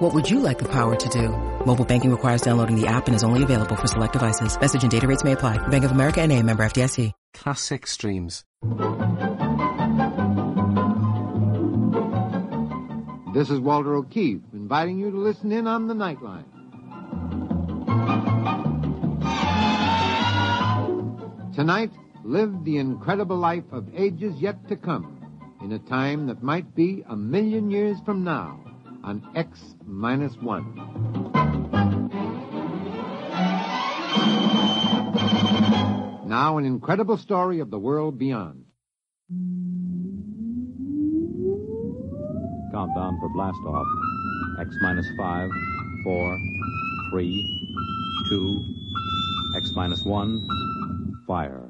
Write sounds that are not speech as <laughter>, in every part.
What would you like the power to do? Mobile banking requires downloading the app and is only available for select devices. Message and data rates may apply. Bank of America and a member FDIC. Classic streams. This is Walter O'Keefe inviting you to listen in on the Nightline. Tonight, live the incredible life of ages yet to come in a time that might be a million years from now on X minus one. Now, an incredible story of the world beyond. Countdown for blast off. X minus five, four, three, two, X minus one, fire.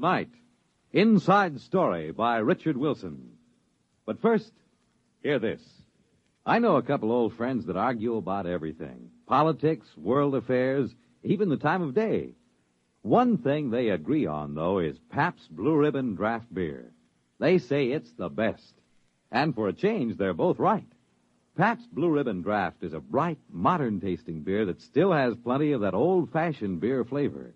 Tonight, Inside Story by Richard Wilson. But first, hear this. I know a couple old friends that argue about everything politics, world affairs, even the time of day. One thing they agree on, though, is Pabst Blue Ribbon Draft Beer. They say it's the best. And for a change, they're both right. Pabst Blue Ribbon Draft is a bright, modern tasting beer that still has plenty of that old fashioned beer flavor.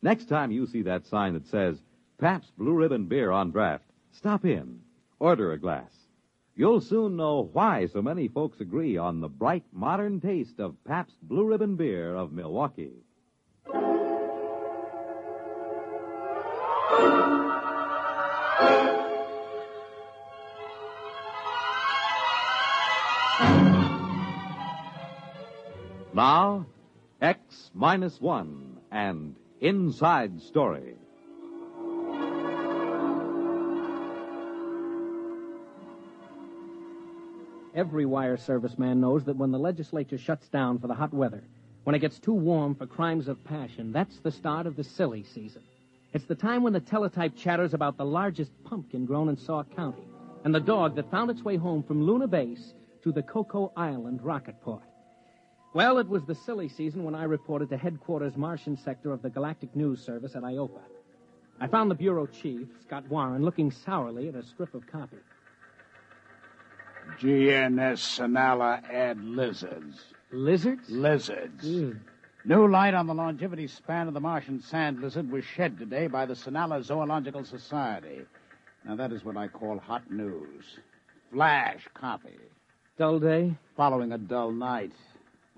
Next time you see that sign that says Pabst Blue Ribbon Beer on draft, stop in. Order a glass. You'll soon know why so many folks agree on the bright, modern taste of Pabst Blue Ribbon Beer of Milwaukee. Now, X minus one and Inside Story. Every wire service man knows that when the legislature shuts down for the hot weather, when it gets too warm for crimes of passion, that's the start of the silly season. It's the time when the teletype chatters about the largest pumpkin grown in Sauk County and the dog that found its way home from Luna Base to the Cocoa Island rocket port. Well, it was the silly season when I reported to headquarters Martian sector of the Galactic News Service at IOPA. I found the bureau chief, Scott Warren, looking sourly at a strip of copy. GNS Sonala add lizards. Lizards? Lizards. Ew. New light on the longevity span of the Martian sand lizard was shed today by the Sonala Zoological Society. Now, that is what I call hot news. Flash copy. Dull day? Following a dull night.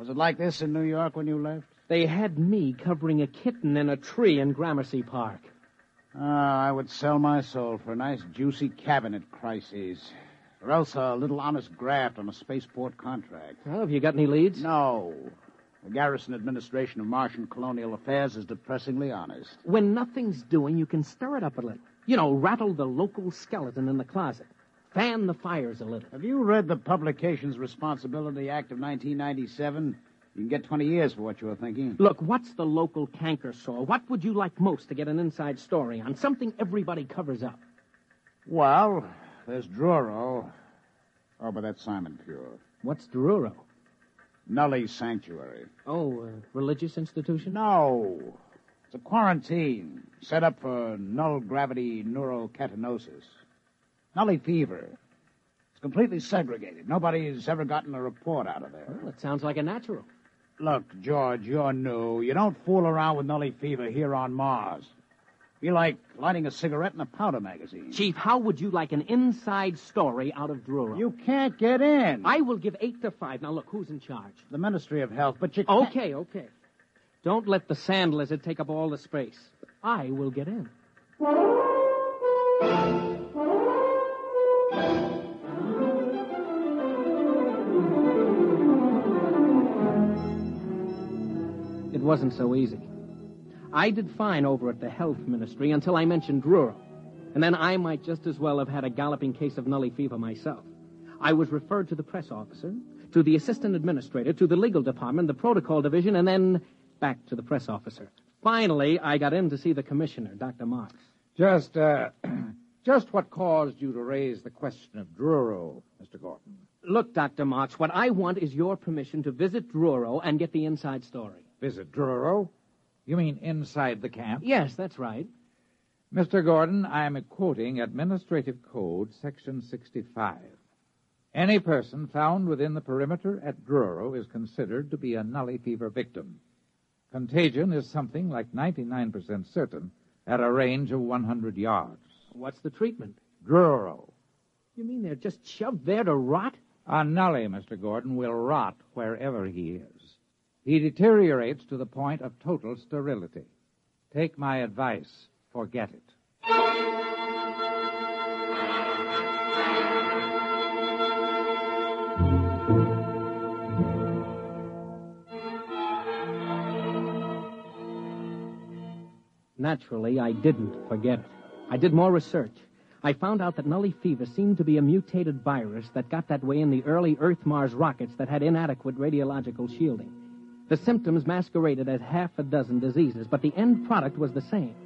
Was it like this in New York when you left? They had me covering a kitten in a tree in Gramercy Park. Ah, I would sell my soul for a nice, juicy cabinet crisis. Or else a little honest graft on a spaceport contract. Well, have you got any leads? No. The Garrison Administration of Martian Colonial Affairs is depressingly honest. When nothing's doing, you can stir it up a little. You know, rattle the local skeleton in the closet. Fan the fires a little. Have you read the Publications Responsibility Act of 1997? You can get 20 years for what you're thinking. Look, what's the local canker sore? What would you like most to get an inside story on? Something everybody covers up. Well, there's Druro. Oh, but that's Simon Pure. What's Druro? Nully Sanctuary. Oh, religious institution? No. It's a quarantine set up for null gravity neurocatinosis. Nully fever. It's completely segregated. Nobody's ever gotten a report out of there. Well, it sounds like a natural. Look, George, you're new. You don't fool around with Nully fever here on Mars. Be like lighting a cigarette in a powder magazine. Chief, how would you like an inside story out of Druro? You can't get in. I will give eight to five. Now, look, who's in charge? The Ministry of Health, but you can't. Okay, okay. Don't let the sand lizard take up all the space. I will get in. It wasn't so easy. I did fine over at the health ministry until I mentioned Druro. And then I might just as well have had a galloping case of nully fever myself. I was referred to the press officer, to the assistant administrator, to the legal department, the protocol division, and then back to the press officer. Finally, I got in to see the commissioner, Dr. Marks. Just, uh, <clears throat> just what caused you to raise the question of Druro, Mr. Gordon? Look, Dr. Marks, what I want is your permission to visit Druro and get the inside story. Visit Druro? You mean inside the camp? Yes, that's right. Mr. Gordon, I am quoting Administrative Code, Section 65. Any person found within the perimeter at Druro is considered to be a nully fever victim. Contagion is something like 99% certain at a range of 100 yards. What's the treatment? Druro. You mean they're just shoved there to rot? A nully, Mr. Gordon, will rot wherever he is. He deteriorates to the point of total sterility. Take my advice. Forget it. Naturally, I didn't forget it. I did more research. I found out that Nully fever seemed to be a mutated virus that got that way in the early Earth Mars rockets that had inadequate radiological shielding. The symptoms masqueraded as half a dozen diseases, but the end product was the same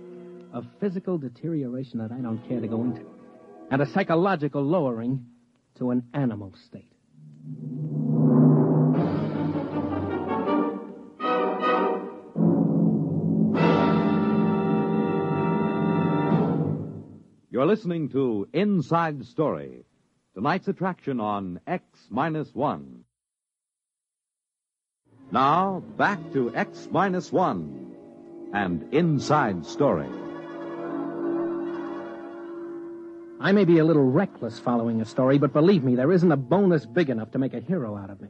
a physical deterioration that I don't care to go into, and a psychological lowering to an animal state. You're listening to Inside Story, tonight's attraction on X Minus One. Now, back to X Minus One and Inside Story. I may be a little reckless following a story, but believe me, there isn't a bonus big enough to make a hero out of me.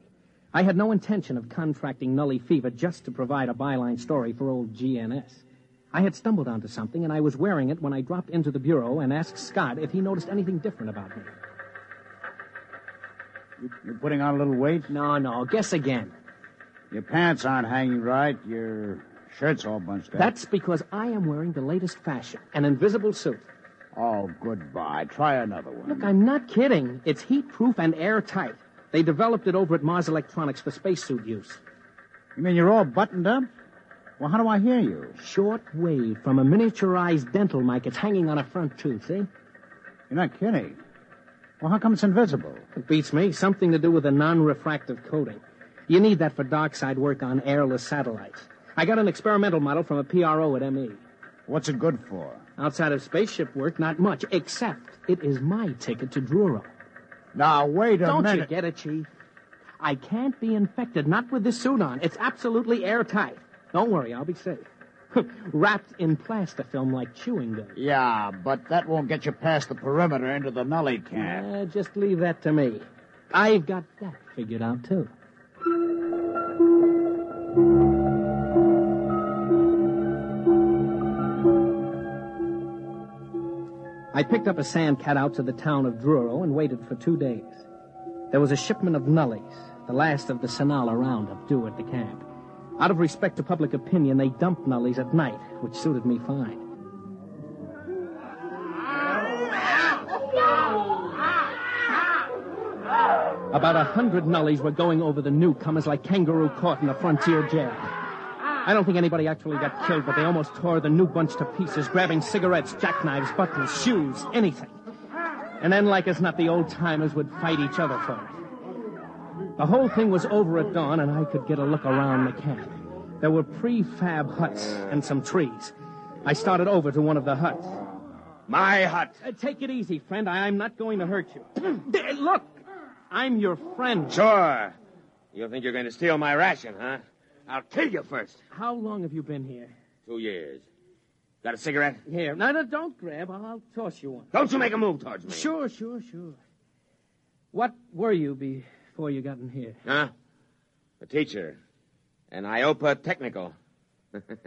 I had no intention of contracting Nully Fever just to provide a byline story for old GNS. I had stumbled onto something, and I was wearing it when I dropped into the bureau and asked Scott if he noticed anything different about me. You, you're putting on a little weight? No, no, guess again. Your pants aren't hanging right. Your shirt's all bunched up. That's because I am wearing the latest fashion, an invisible suit. Oh, goodbye. Try another one. Look, I'm not kidding. It's heat-proof and airtight. They developed it over at Mars Electronics for spacesuit use. You mean you're all buttoned up? Well, how do I hear you? Short wave from a miniaturized dental mic. It's hanging on a front tooth, see? You're not kidding. Well, how come it's invisible? It beats me. Something to do with a non-refractive coating. You need that for dark side work on airless satellites. I got an experimental model from a PRO at ME. What's it good for? Outside of spaceship work, not much, except it is my ticket to Druro. Now, wait a minute. Don't you get it, Chief? I can't be infected, not with this suit on. It's absolutely airtight. Don't worry, I'll be safe. <laughs> Wrapped in plaster film like chewing gum. Yeah, but that won't get you past the perimeter into the Nully camp. Uh, just leave that to me. I've got that figured out, too. I picked up a sandcat out to the town of Druro and waited for two days. There was a shipment of nullies, the last of the Sonala roundup, due at the camp. Out of respect to public opinion, they dumped nullies at night, which suited me fine. About a hundred nullies were going over the newcomers like kangaroo caught in a frontier jail. I don't think anybody actually got killed, but they almost tore the new bunch to pieces, grabbing cigarettes, jackknives, buttons, shoes, anything. And then, like as not, the old timers would fight each other for it. The whole thing was over at dawn, and I could get a look around the camp. There were prefab huts and some trees. I started over to one of the huts. My hut. Uh, take it easy, friend. I- I'm not going to hurt you. <clears throat> Look, I'm your friend. Sure. You think you're going to steal my ration, huh? I'll kill you first. How long have you been here? Two years. Got a cigarette? Here. No, no, don't grab. I'll, I'll toss you one. Don't you make a move towards me. Sure, sure, sure. What were you before you got in here? Huh? A teacher. An IOPA technical.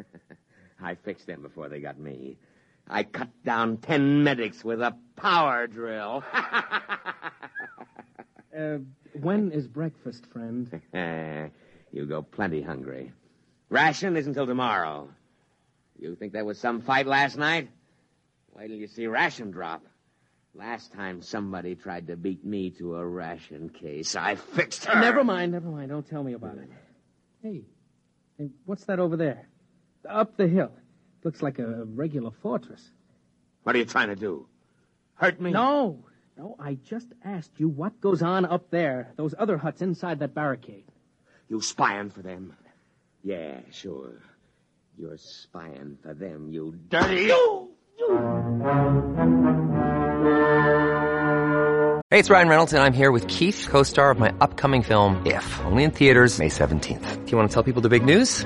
<laughs> I fixed them before they got me. I cut down ten medics with a power drill. <laughs> Uh, when is breakfast, friend? <laughs> you go plenty hungry. Ration isn't till tomorrow. You think there was some fight last night? Wait till you see ration drop. Last time somebody tried to beat me to a ration case, I fixed her. Never mind, never mind. Don't tell me about it. Hey, hey, what's that over there? Up the hill. Looks like a regular fortress. What are you trying to do? Hurt me? No, no, I just asked you what goes on up there, those other huts inside that barricade. You spying for them? Yeah, sure. You're spying for them, you dirty. You! Hey, it's Ryan Reynolds, and I'm here with Keith, co star of my upcoming film, If, only in theaters, May 17th. Do you want to tell people the big news?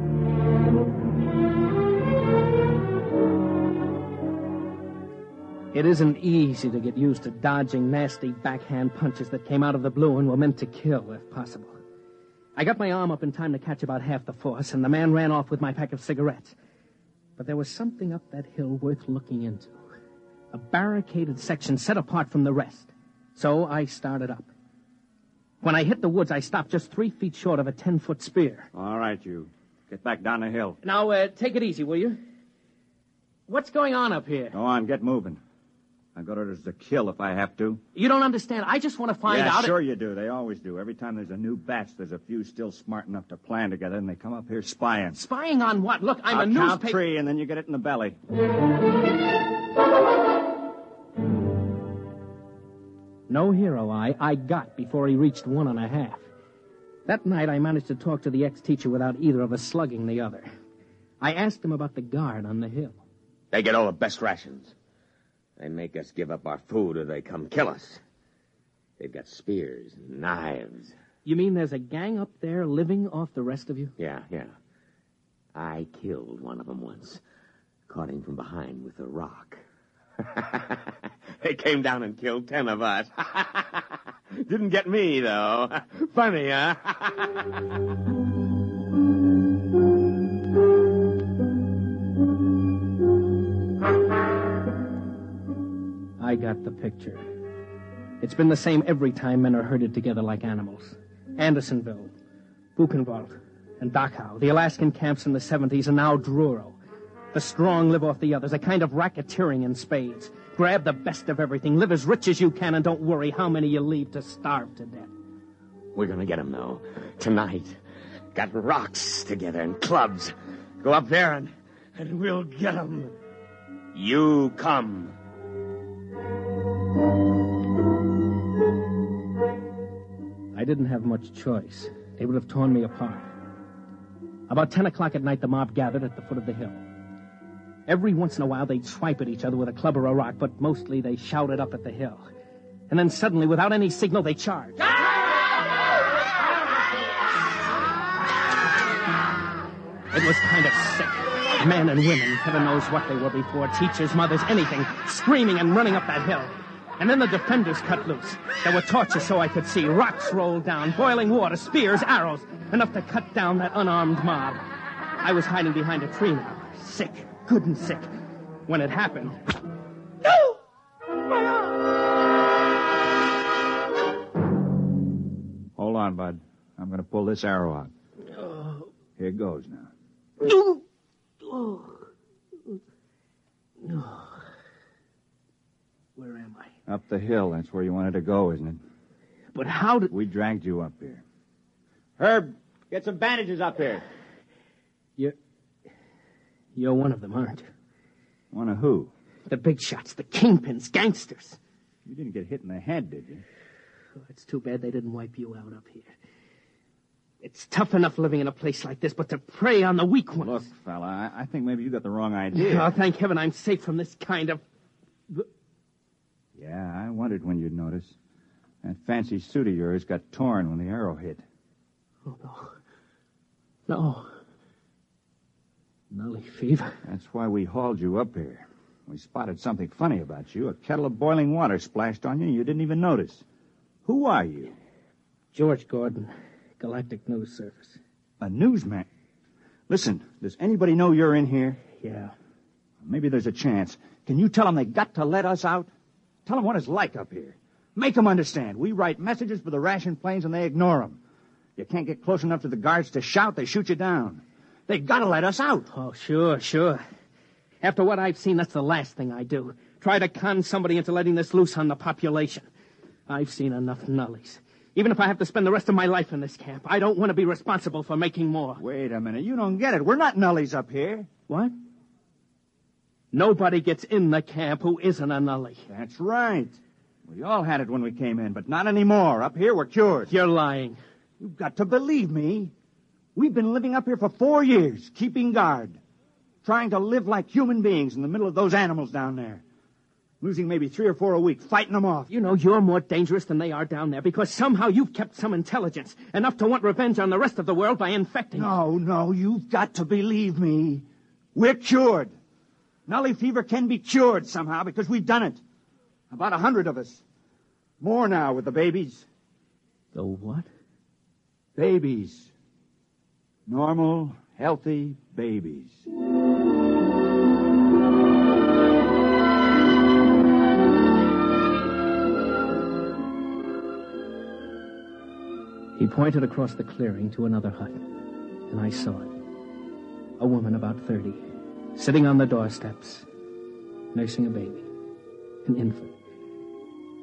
It isn't easy to get used to dodging nasty backhand punches that came out of the blue and were meant to kill, if possible. I got my arm up in time to catch about half the force, and the man ran off with my pack of cigarettes. But there was something up that hill worth looking into. A barricaded section set apart from the rest. So I started up. When I hit the woods, I stopped just three feet short of a ten foot spear. All right, you. Get back down the hill. Now, uh, take it easy, will you? What's going on up here? Go on, get moving. I've got orders to kill if I have to. You don't understand. I just want to find out. yeah, out. sure you do. They always do. Every time there's a new batch, there's a few still smart enough to plan together, and they come up here spying. Spying on what? Look, I'm I'll a count newspaper. three, and then you get it in the belly. No hero I, I got before he reached one and a half. That night, I managed to talk to the ex-teacher without either of us slugging the other. I asked him about the guard on the hill. They get all the best rations. They make us give up our food or they come kill us. They've got spears and knives. You mean there's a gang up there living off the rest of you? Yeah, yeah. I killed one of them once. Caught him from behind with a rock. <laughs> they came down and killed ten of us. <laughs> Didn't get me, though. <laughs> Funny, huh? I got the picture. It's been the same every time men are herded together like animals. Andersonville, Buchenwald, and Dachau, the Alaskan camps in the 70s, and now Druro. The strong live off the others, a kind of racketeering in spades. Grab the best of everything, live as rich as you can, and don't worry how many you leave to starve to death. We're gonna get him, though. Tonight. Got rocks together and clubs. Go up there and, and we'll get him. You come. I didn't have much choice. They would have torn me apart. About 10 o'clock at night, the mob gathered at the foot of the hill. Every once in a while, they'd swipe at each other with a club or a rock, but mostly they shouted up at the hill. And then suddenly, without any signal, they charged. It was kind of sick. Men and women, heaven knows what they were before, teachers, mothers, anything, screaming and running up that hill. And then the defenders cut loose. There were torches so I could see, rocks rolled down, boiling water, spears, arrows, enough to cut down that unarmed mob. I was hiding behind a tree now, sick, good and sick. When it happened, No! My arm! Hold on, Bud. I'm going to pull this arrow out. Oh. Here goes now. Where am I? Up the hill. That's where you wanted to go, isn't it? But how did. We dragged you up here. Herb, get some bandages up here. You're. You're one of them, aren't you? One of who? The big shots, the kingpins, gangsters. You didn't get hit in the head, did you? Oh, it's too bad they didn't wipe you out up here. It's tough enough living in a place like this, but to prey on the weak ones. Look, fella, I, I think maybe you got the wrong idea. Oh, thank heaven I'm safe from this kind of. Yeah, I wondered when you'd notice. That fancy suit of yours got torn when the arrow hit. Oh, no. No. Nully fever. That's why we hauled you up here. We spotted something funny about you. A kettle of boiling water splashed on you, and you didn't even notice. Who are you? George Gordon, Galactic News Service. A newsman. Listen, does anybody know you're in here? Yeah. Maybe there's a chance. Can you tell them they got to let us out? Tell them what it's like up here. Make them understand. We write messages for the ration planes and they ignore them. You can't get close enough to the guards to shout, they shoot you down. They gotta let us out. Oh, sure, sure. After what I've seen, that's the last thing I do. Try to con somebody into letting this loose on the population. I've seen enough nullies. Even if I have to spend the rest of my life in this camp, I don't want to be responsible for making more. Wait a minute. You don't get it. We're not nullies up here. What? Nobody gets in the camp who isn't a nully. That's right. We all had it when we came in, but not anymore. Up here, we're cured. You're lying. You've got to believe me. We've been living up here for four years, keeping guard, trying to live like human beings in the middle of those animals down there. Losing maybe three or four a week, fighting them off. You know you're more dangerous than they are down there because somehow you've kept some intelligence, enough to want revenge on the rest of the world by infecting. No, no, you've got to believe me. We're cured. Nully fever can be cured somehow because we've done it. About a hundred of us. More now with the babies. The what? Babies. Normal, healthy babies. He pointed across the clearing to another hut, and I saw it. A woman about 30, sitting on the doorsteps, nursing a baby, an infant.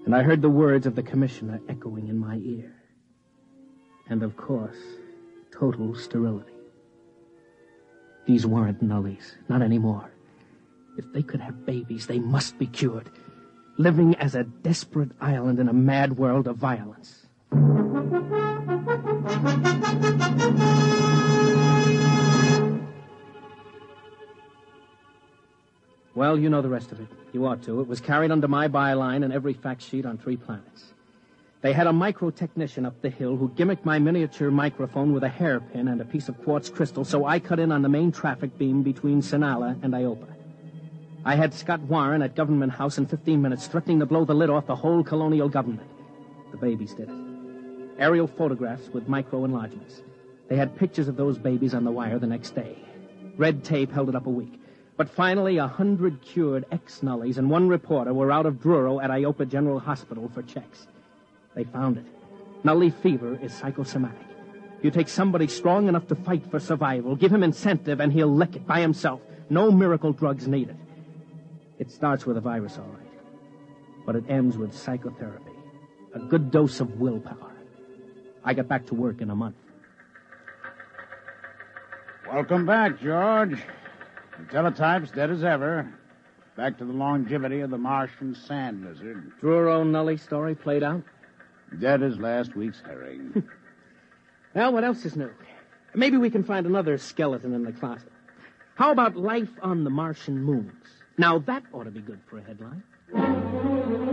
And I heard the words of the commissioner echoing in my ear. And of course, total sterility. These weren't nullies, not anymore. If they could have babies, they must be cured, living as a desperate island in a mad world of violence. Well, you know the rest of it. You ought to. It was carried under my byline in every fact sheet on three planets. They had a micro technician up the hill who gimmicked my miniature microphone with a hairpin and a piece of quartz crystal so I cut in on the main traffic beam between Sinala and Iopa. I had Scott Warren at Government House in 15 minutes, threatening to blow the lid off the whole colonial government. The babies did it. Aerial photographs with micro enlargements. They had pictures of those babies on the wire the next day. Red tape held it up a week. But finally, a hundred cured ex-nullies and one reporter were out of Druro at Iopa General Hospital for checks. They found it. Nully fever is psychosomatic. You take somebody strong enough to fight for survival, give him incentive, and he'll lick it by himself. No miracle drugs needed. It starts with a virus, all right. But it ends with psychotherapy. A good dose of willpower. I get back to work in a month. Welcome back, George. The teletype's dead as ever. Back to the longevity of the Martian sand lizard. Druro Nully story played out? Dead as last week's herring. <laughs> Well, what else is new? Maybe we can find another skeleton in the closet. How about life on the Martian moons? Now, that ought to be good for a headline.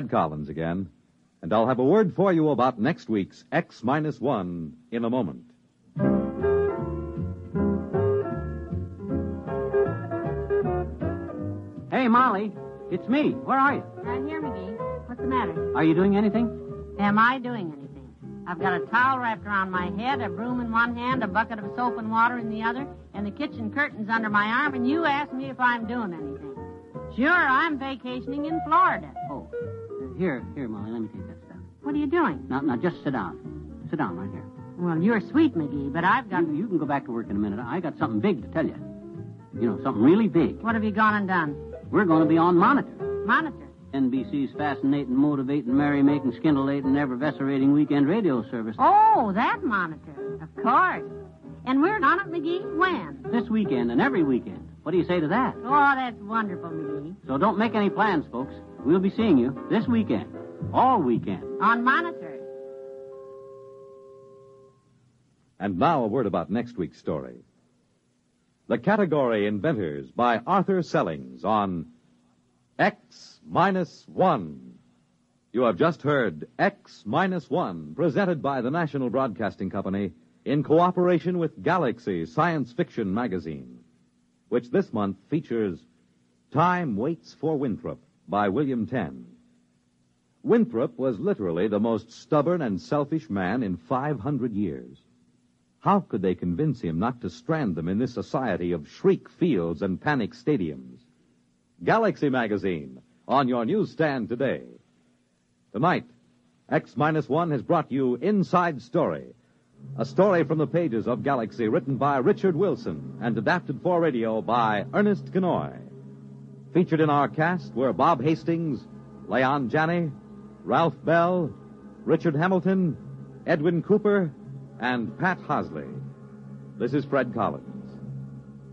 Fred Collins again, and I'll have a word for you about next week's X minus one in a moment. Hey, Molly, it's me. Where are you? I'm here, McGee. What's the matter? Are you doing anything? Am I doing anything? I've got a towel wrapped around my head, a broom in one hand, a bucket of soap and water in the other, and the kitchen curtains under my arm, and you ask me if I'm doing anything. Sure, I'm vacationing in Florida. Oh, here, here, Molly, let me take that stuff. What are you doing? Now, now, just sit down. Sit down right here. Well, you're sweet, McGee, but I've got. You, you can go back to work in a minute. I got something big to tell you. You know, something really big. What have you gone and done? We're going to be on Monitor. Monitor. NBC's fascinating, motivating, merry-making, scintillating, ever-vescerating weekend radio service. Oh, that monitor. Of course. And we're on it, McGee? When? This weekend and every weekend. What do you say to that? Oh, that's wonderful, McGee. So don't make any plans, folks. We'll be seeing you this weekend. All weekend. On Monitor. And now a word about next week's story. The category Inventors by Arthur Sellings on X minus one. You have just heard X minus one, presented by the National Broadcasting Company in cooperation with Galaxy Science Fiction Magazine, which this month features Time Waits for Winthrop by William Tenn. Winthrop was literally the most stubborn and selfish man in 500 years. How could they convince him not to strand them in this society of shriek fields and panic stadiums? Galaxy Magazine on your newsstand today. Tonight, X minus one has brought you Inside Story, a story from the pages of Galaxy written by Richard Wilson and adapted for radio by Ernest Kinoy. Featured in our cast were Bob Hastings, Leon Janney, Ralph Bell, Richard Hamilton, Edwin Cooper, and Pat Hosley. This is Fred Collins.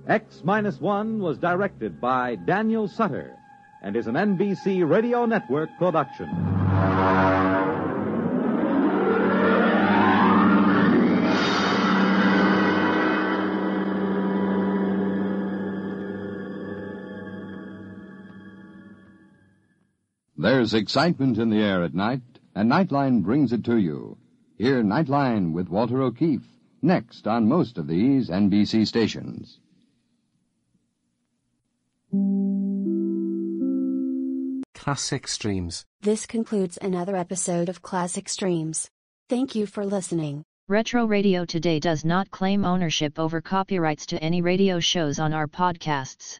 X minus one was directed by Daniel Sutter and is an NBC Radio Network production. There's excitement in the air at night, and Nightline brings it to you. Hear Nightline with Walter O'Keefe next on most of these NBC stations. Classic Streams. This concludes another episode of Classic Streams. Thank you for listening. Retro Radio Today does not claim ownership over copyrights to any radio shows on our podcasts.